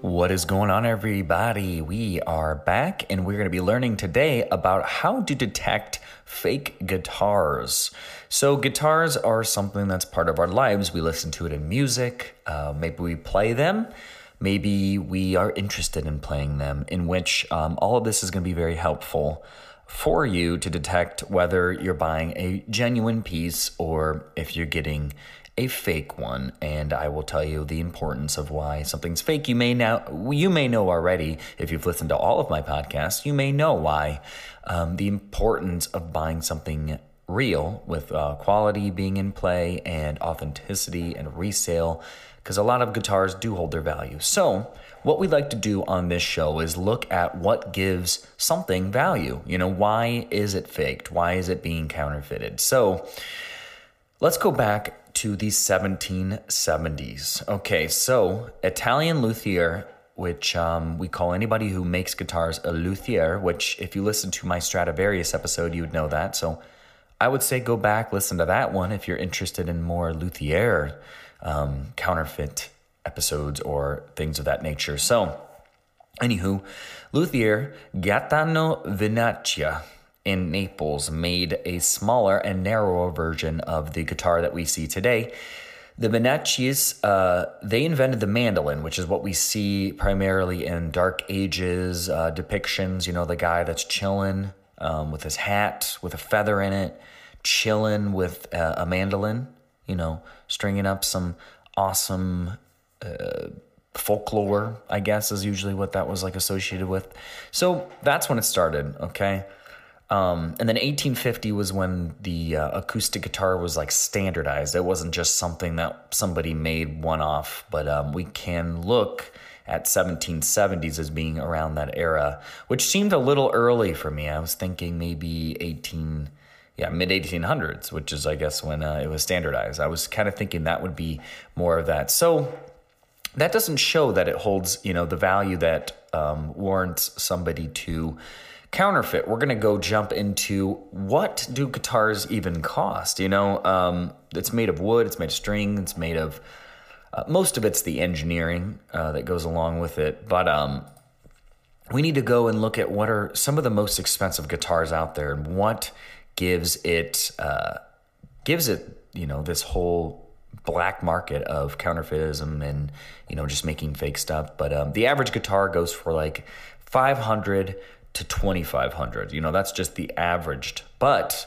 What is going on, everybody? We are back and we're going to be learning today about how to detect fake guitars. So, guitars are something that's part of our lives. We listen to it in music, uh, maybe we play them, maybe we are interested in playing them, in which um, all of this is going to be very helpful for you to detect whether you're buying a genuine piece or if you're getting a fake one, and I will tell you the importance of why something's fake. You may now, you may know already if you've listened to all of my podcasts. You may know why um, the importance of buying something real with uh, quality being in play and authenticity and resale, because a lot of guitars do hold their value. So. What we like to do on this show is look at what gives something value. You know, why is it faked? Why is it being counterfeited? So, Let's go back to the 1770s. Okay, so Italian luthier, which um, we call anybody who makes guitars a luthier, which if you listen to my Stradivarius episode, you would know that. So I would say go back, listen to that one if you're interested in more luthier um, counterfeit episodes or things of that nature. So, anywho, luthier Gaetano Vinaccia in Naples made a smaller and narrower version of the guitar that we see today. The Vinaccias, uh, they invented the mandolin, which is what we see primarily in Dark Ages uh, depictions. You know, the guy that's chilling um, with his hat with a feather in it, chilling with uh, a mandolin, you know, stringing up some awesome uh, folklore, I guess, is usually what that was like associated with. So that's when it started, okay? Um, and then 1850 was when the uh, acoustic guitar was like standardized. It wasn't just something that somebody made one off, but um, we can look at 1770s as being around that era, which seemed a little early for me. I was thinking maybe 18, yeah, mid 1800s, which is, I guess, when uh, it was standardized. I was kind of thinking that would be more of that. So that doesn't show that it holds, you know, the value that um, warrants somebody to counterfeit, we're going to go jump into what do guitars even cost? You know, um, it's made of wood, it's made of string, it's made of uh, most of it's the engineering uh, that goes along with it. But um, we need to go and look at what are some of the most expensive guitars out there and what gives it uh, gives it you know this whole black market of counterfeitism and you know just making fake stuff. But um, the average guitar goes for like five hundred to 2500 you know that's just the averaged. But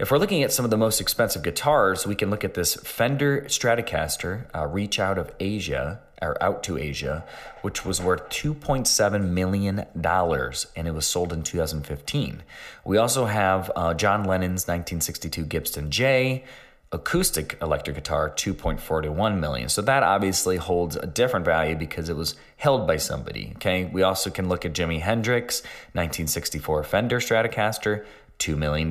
if we're looking at some of the most expensive guitars we can look at this fender stratocaster uh, reach out of asia or out to asia which was worth 2.7 million dollars and it was sold in 2015 we also have uh, john lennon's 1962 gibson j acoustic electric guitar 2.4 to 1 million. so that obviously holds a different value because it was held by somebody okay? We also can look at jimi hendrix 1964 fender stratocaster $2 million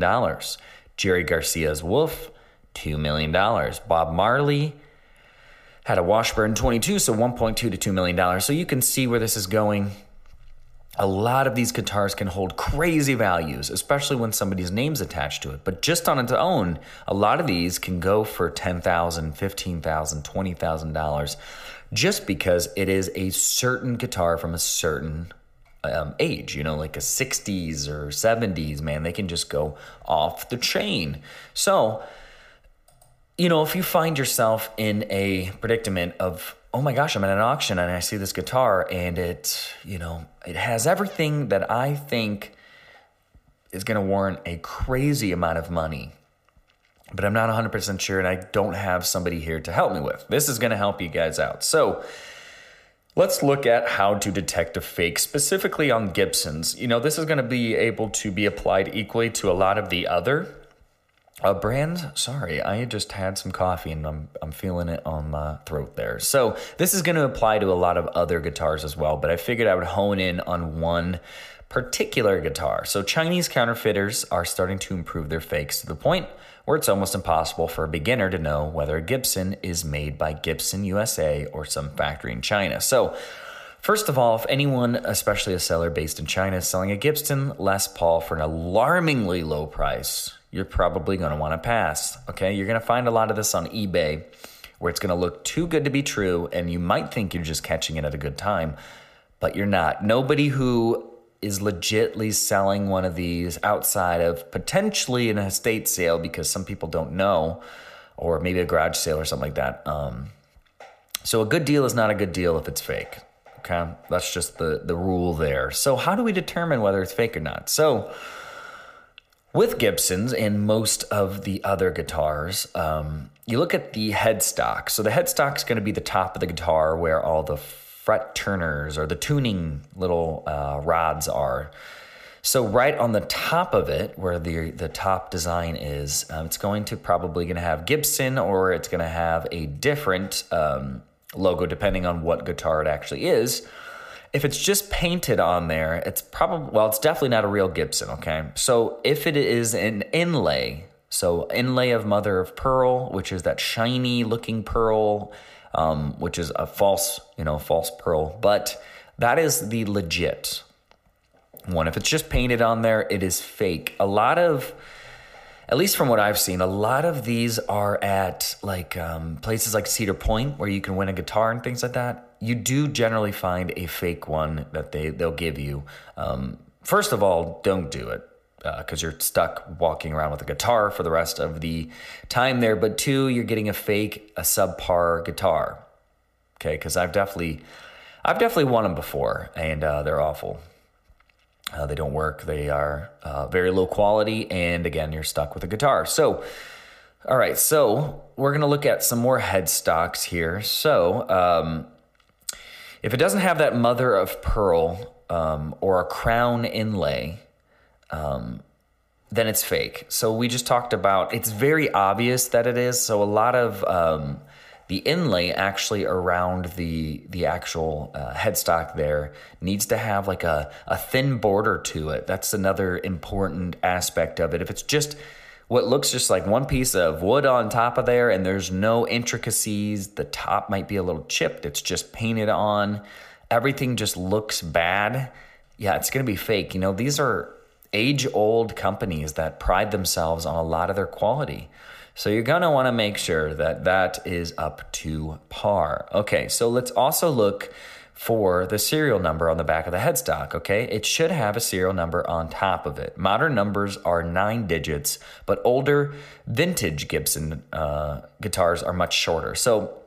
jerry garcia's wolf $2 million bob marley had a washburn 22 so 1.2 to $2 million so you can see where this is going a lot of these guitars can hold crazy values, especially when somebody's name's attached to it. But just on its own, a lot of these can go for $10,000, $15,000, $20,000 just because it is a certain guitar from a certain um, age, you know, like a 60s or 70s, man, they can just go off the chain. So, you know, if you find yourself in a predicament of oh my gosh, I'm at an auction and I see this guitar and it, you know, it has everything that I think is going to warrant a crazy amount of money. But I'm not 100% sure and I don't have somebody here to help me with. This is going to help you guys out. So, Let's look at how to detect a fake, specifically on Gibsons. You know, this is going to be able to be applied equally to a lot of the other a brand, sorry, I just had some coffee and I'm, I'm feeling it on my throat there. So, this is going to apply to a lot of other guitars as well, but I figured I would hone in on one particular guitar. So Chinese counterfeiters are starting to improve their fakes to the point where it's almost impossible for a beginner to know whether a Gibson is made by Gibson USA or some factory in China. So First of all, if anyone, especially a seller based in China, is selling a Gibson Les Paul for an alarmingly low price, you're probably going to want to pass. Okay, you're going to find a lot of this on eBay where it's going to look too good to be true, and you might think you're just catching it at a good time, but you're not. Nobody who is legitly selling one of these outside of potentially an estate sale because some people don't know, or maybe a garage sale or something like that. Um, so a good deal is not a good deal if it's fake. Okay, that's just the the rule there. So how do we determine whether it's fake or not? So with Gibsons and most of the other guitars, um, you look at the headstock. So the headstock is going to be the top of the guitar where all the fret turners or the tuning little uh, rods are. So right on the top of it, where the the top design is, um, it's going to probably going to have Gibson, or it's going to have a different um, logo depending on what guitar it actually is. If it's just painted on there, it's probably well, it's definitely not a real Gibson. Okay, so if it is an inlay, so inlay of mother of pearl, which is that shiny looking pearl, um, which is a false, you know, false pearl, but that is the legit one. If it's just painted on there, it is fake. A lot of at least from what I've seen, a lot of these are at like um, places like Cedar Point where you can win a guitar and things like that. You do generally find a fake one that they they'll give you. Um, first of all, don't do it because uh, you're stuck walking around with a guitar for the rest of the time there. But two, you're getting a fake, a subpar guitar. Okay, because I've definitely, I've definitely won them before, and uh, they're awful. Uh, they don't work. They are uh, very low quality. And again, you're stuck with a guitar. So, all right. So, we're to look at some more headstocks here. So, um, if it doesn't have that mother of pearl um, or a crown inlay, um, then it's fake. So, we just talked about it's very obvious that it is. So, a lot of um, the inlay actually around the the actual uh, headstock there needs to have like a, a thin border to it. That's another important aspect of it. If it's just what looks just like one piece of wood on top of there and there's no intricacies, the top might be a little chipped, it's just painted on, everything just looks bad. Yeah, it's going to be fake. You know, these are age old companies that pride themselves on a lot of their quality. So you're going to want to make sure that that is up to par. Okay, so let's also look for the serial number on the back of the headstock, okay? It should have a serial number on top of it. Modern numbers are nine digits, but older vintage Gibson uh, guitars are much shorter. So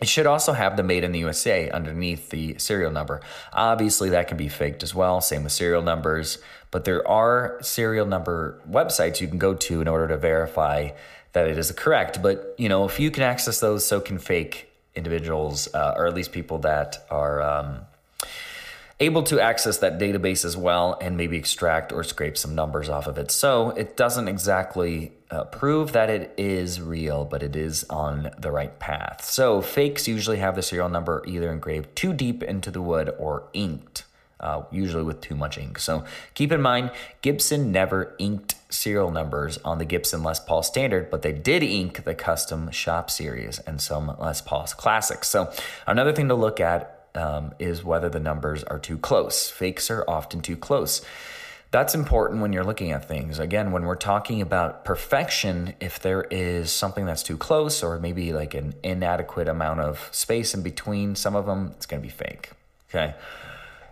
it should also have the made in the USA underneath the serial number. Obviously, that can be faked as well, same with serial numbers, but there are serial number websites you can go to in order to verify that it is correct. But you know, if you can access those, so can fake individuals, uh, or at least people that are um, able to access that database as well, and maybe extract or scrape some numbers off of it. So it doesn't exactly uh, prove that it is real, but it is on the right path. So fakes usually have the serial number either engraved too deep into the wood or inked uh, usually with too much ink. So keep in mind, Gibson never inked serial numbers on the Gibson Les Paul Standard, but they did ink the custom shop series and some Les Paul classics. So another thing to look at um, is whether the numbers are too close. Fakes are often too close. That's important when you're looking at things. Again, when we're talking about perfection, if there is something that's too close or maybe like an inadequate amount of space in between some of them, it's going to be fake. Okay.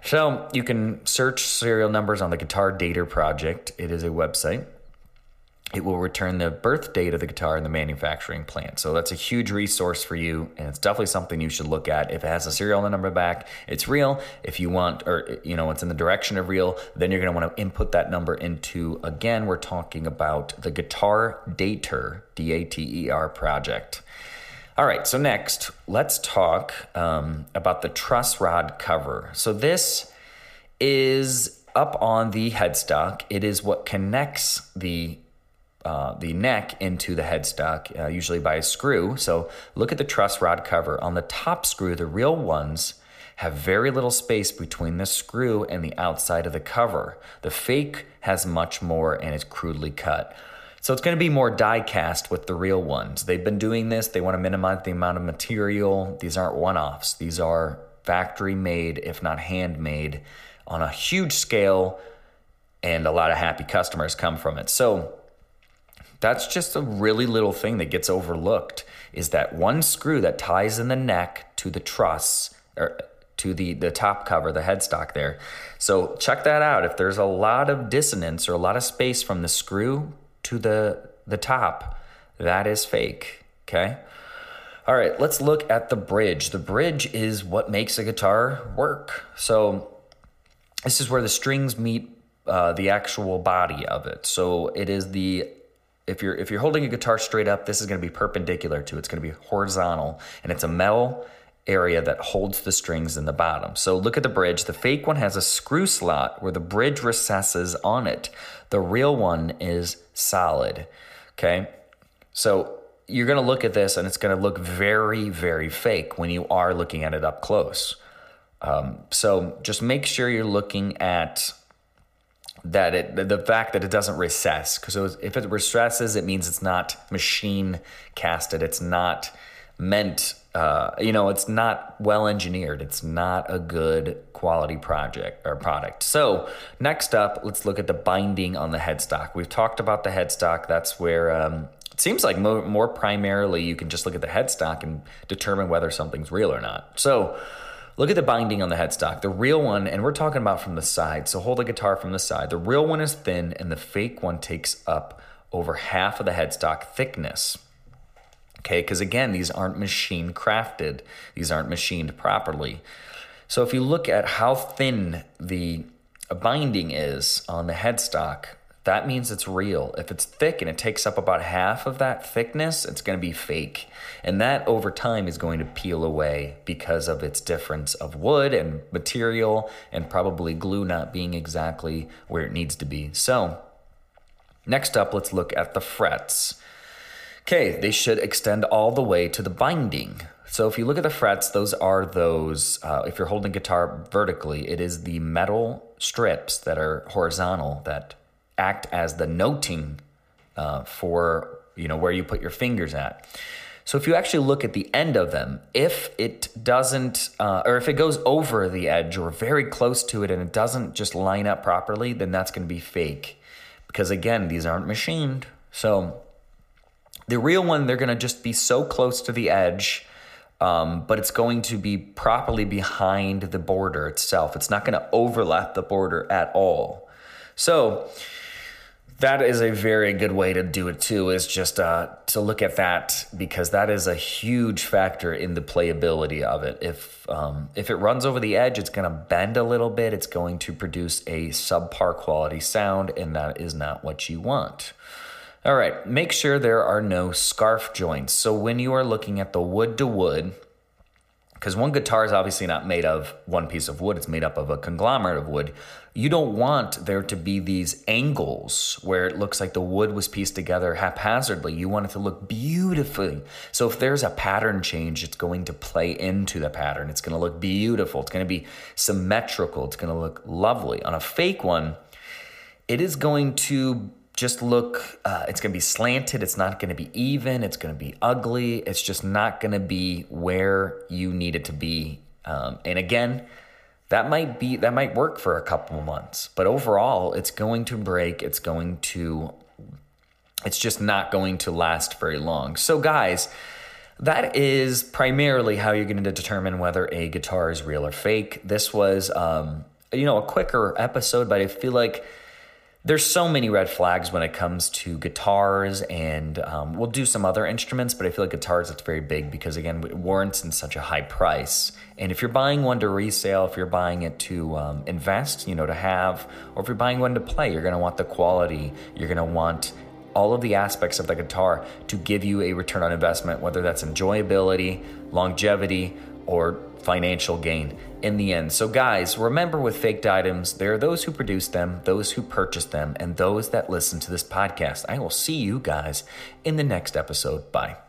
So you can search serial numbers on the Guitar Dater Project. It is a website. It will return the birth date of the guitar in the manufacturing plant. So that's a huge resource for you, and it's definitely something you should look at. If it has a serial number back, it's real. If you want, or you know, it's in the direction of real, then you're going to want to input that number into. Again, we're talking about the Guitar Dater, D A T E R project. All right, so next, let's talk um, about the truss rod cover. So this is up on the headstock. It is what connects the uh, the neck into the headstock, uh, usually by a screw. So look at the truss rod cover. On the top screw, the real ones have very little space between the screw and the outside of the cover. The fake has much more and is crudely cut. So it's going to be more die cast with the real ones. They've been doing this, they want to minimize the amount of material. These aren't one offs, these are factory made, if not handmade, on a huge scale, and a lot of happy customers come from it. So that's just a really little thing that gets overlooked is that one screw that ties in the neck to the truss or to the the top cover, the headstock there. So check that out. If there's a lot of dissonance or a lot of space from the screw to the the top, that is fake. Okay. All right, let's look at the bridge. The bridge is what makes a guitar work. So this is where the strings meet uh, the actual body of it. So it is the if you're if you're holding a guitar straight up, this is going to be perpendicular to it. It's going to be horizontal, and it's a metal area that holds the strings in the bottom. So look at the bridge. The fake one has a screw slot where the bridge recesses on it. The real one is solid. Okay, so you're going to look at this, and it's going to look very very fake when you are looking at it up close. Um, so just make sure you're looking at that it the fact that it doesn't recess because if it recesses it means it's not machine casted it's not meant uh, you know it's not well engineered it's not a good quality project or product so next up let's look at the binding on the headstock we've talked about the headstock that's where um, it seems like more, more primarily you can just look at the headstock and determine whether something's real or not so Look at the binding on the headstock. The real one, and we're talking about from the side, so hold the guitar from the side. The real one is thin, and the fake one takes up over half of the headstock thickness. Okay, because again, these aren't machine crafted, these aren't machined properly. So if you look at how thin the binding is on the headstock, that means it's real. If it's thick and it takes up about half of that thickness, it's going to be fake. And that over time is going to peel away because of its difference of wood and material and probably glue not being exactly where it needs to be. So, next up, let's look at the frets. Okay, they should extend all the way to the binding. So if you look at the frets, those are those, uh, if you're holding guitar vertically, it is the metal strips that are horizontal that act as the noting uh, for you know where you put your fingers at. So if you actually look at the end of them, if it doesn't, uh, or if it goes over the edge or very close to it and it doesn't just line up properly, then that's going to be fake. Because again, these aren't machined. So the real one, they're going to just be so close to the edge, um, but it's going to be properly behind the border itself. It's not going to overlap the border at all. So that is a very good way to do it too is just uh, to look at that because that is a huge factor in the playability of it if um, if it runs over the edge it's going to bend a little bit it's going to produce a subpar quality sound and that is not what you want all right make sure there are no scarf joints so when you are looking at the wood to wood because one guitar is obviously not made of one piece of wood, it's made up of a conglomerate of wood. You don't want there to be these angles where it looks like the wood was pieced together haphazardly. You want it to look beautifully. So if there's a pattern change, it's going to play into the pattern. It's going to look beautiful. It's going to be symmetrical. It's going to look lovely. On a fake one, it is going to just look, uh, it's going to be slanted. It's not going to be even. It's going to be ugly. It's just not going to be where you need it to be. Um, and again, that might be that might work for a couple months, but overall, it's going to break. It's going to, it's just not going to last very long. So, guys, that is primarily how you're going to determine whether a guitar is real or fake. This was, um, you know, a quicker episode, but I feel like there's so many red flags when it comes to guitars and um, we'll do some other instruments but i feel like guitars it's very big because again it warrants in such a high price. And if you're buying one to resale if you're buying it to um, invest you know to have or if you're buying one to play you're going to want the quality. You're going to want all of the aspects of the guitar to give you a return on investment whether that's enjoyability longevity or financial gain in the end. So, guys, remember with faked items, there are those who produce them, those who purchase them, and those that listen to this podcast. I will see you guys in the next episode. Bye.